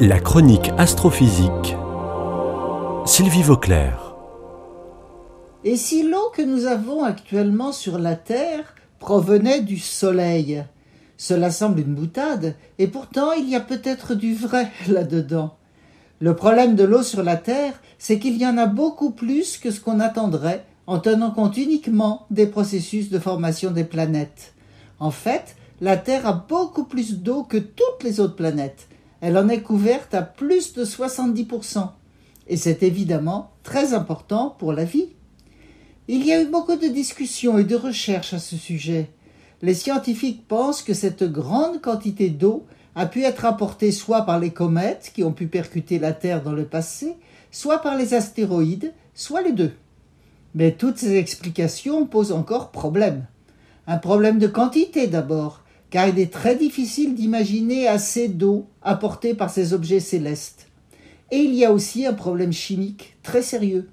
La chronique astrophysique. Sylvie Vauclair. Et si l'eau que nous avons actuellement sur la Terre provenait du Soleil? Cela semble une boutade, et pourtant il y a peut-être du vrai là-dedans. Le problème de l'eau sur la Terre, c'est qu'il y en a beaucoup plus que ce qu'on attendrait en tenant compte uniquement des processus de formation des planètes. En fait, la Terre a beaucoup plus d'eau que toutes les autres planètes, elle en est couverte à plus de 70%. Et c'est évidemment très important pour la vie. Il y a eu beaucoup de discussions et de recherches à ce sujet. Les scientifiques pensent que cette grande quantité d'eau a pu être apportée soit par les comètes qui ont pu percuter la Terre dans le passé, soit par les astéroïdes, soit les deux. Mais toutes ces explications posent encore problème. Un problème de quantité d'abord, car il est très difficile d'imaginer assez d'eau apportée par ces objets célestes. Et il y a aussi un problème chimique très sérieux.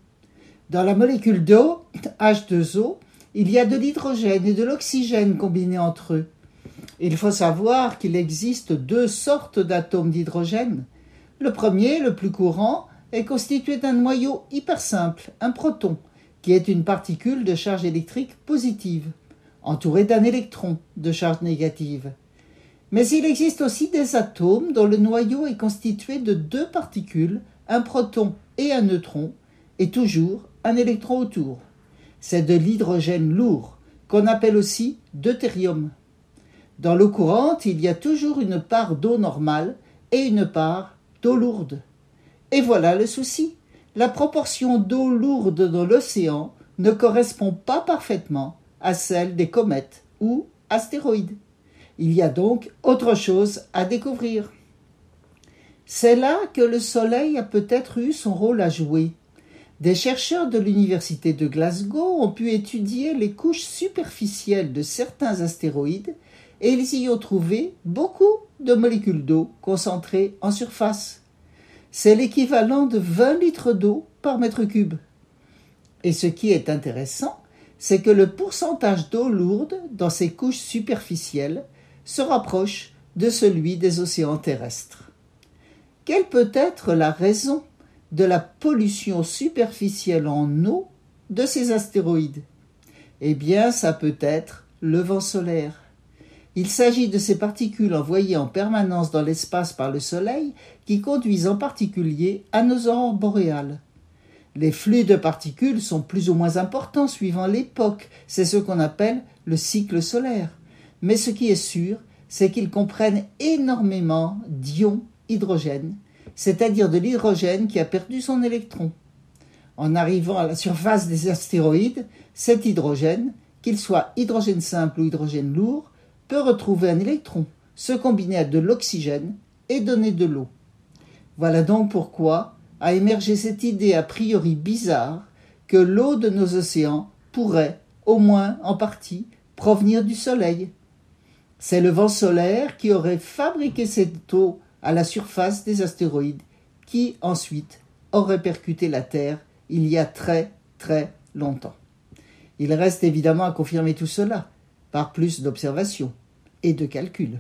Dans la molécule d'eau, H2O, il y a de l'hydrogène et de l'oxygène combinés entre eux. Il faut savoir qu'il existe deux sortes d'atomes d'hydrogène. Le premier, le plus courant, est constitué d'un noyau hyper simple, un proton, qui est une particule de charge électrique positive entouré d'un électron de charge négative. Mais il existe aussi des atomes dont le noyau est constitué de deux particules, un proton et un neutron, et toujours un électron autour. C'est de l'hydrogène lourd, qu'on appelle aussi deutérium. Dans l'eau courante, il y a toujours une part d'eau normale et une part d'eau lourde. Et voilà le souci. La proportion d'eau lourde dans l'océan ne correspond pas parfaitement à celle des comètes ou astéroïdes. Il y a donc autre chose à découvrir. C'est là que le Soleil a peut-être eu son rôle à jouer. Des chercheurs de l'Université de Glasgow ont pu étudier les couches superficielles de certains astéroïdes et ils y ont trouvé beaucoup de molécules d'eau concentrées en surface. C'est l'équivalent de 20 litres d'eau par mètre cube. Et ce qui est intéressant, c'est que le pourcentage d'eau lourde dans ces couches superficielles se rapproche de celui des océans terrestres. Quelle peut être la raison de la pollution superficielle en eau de ces astéroïdes? Eh bien, ça peut être le vent solaire. Il s'agit de ces particules envoyées en permanence dans l'espace par le Soleil qui conduisent en particulier à nos aurores boréales. Les flux de particules sont plus ou moins importants suivant l'époque, c'est ce qu'on appelle le cycle solaire. Mais ce qui est sûr, c'est qu'ils comprennent énormément d'ions hydrogène, c'est-à-dire de l'hydrogène qui a perdu son électron. En arrivant à la surface des astéroïdes, cet hydrogène, qu'il soit hydrogène simple ou hydrogène lourd, peut retrouver un électron, se combiner à de l'oxygène et donner de l'eau. Voilà donc pourquoi a émergé cette idée a priori bizarre que l'eau de nos océans pourrait, au moins en partie, provenir du Soleil. C'est le vent solaire qui aurait fabriqué cette eau à la surface des astéroïdes, qui ensuite aurait percuté la Terre il y a très très longtemps. Il reste évidemment à confirmer tout cela par plus d'observations et de calculs.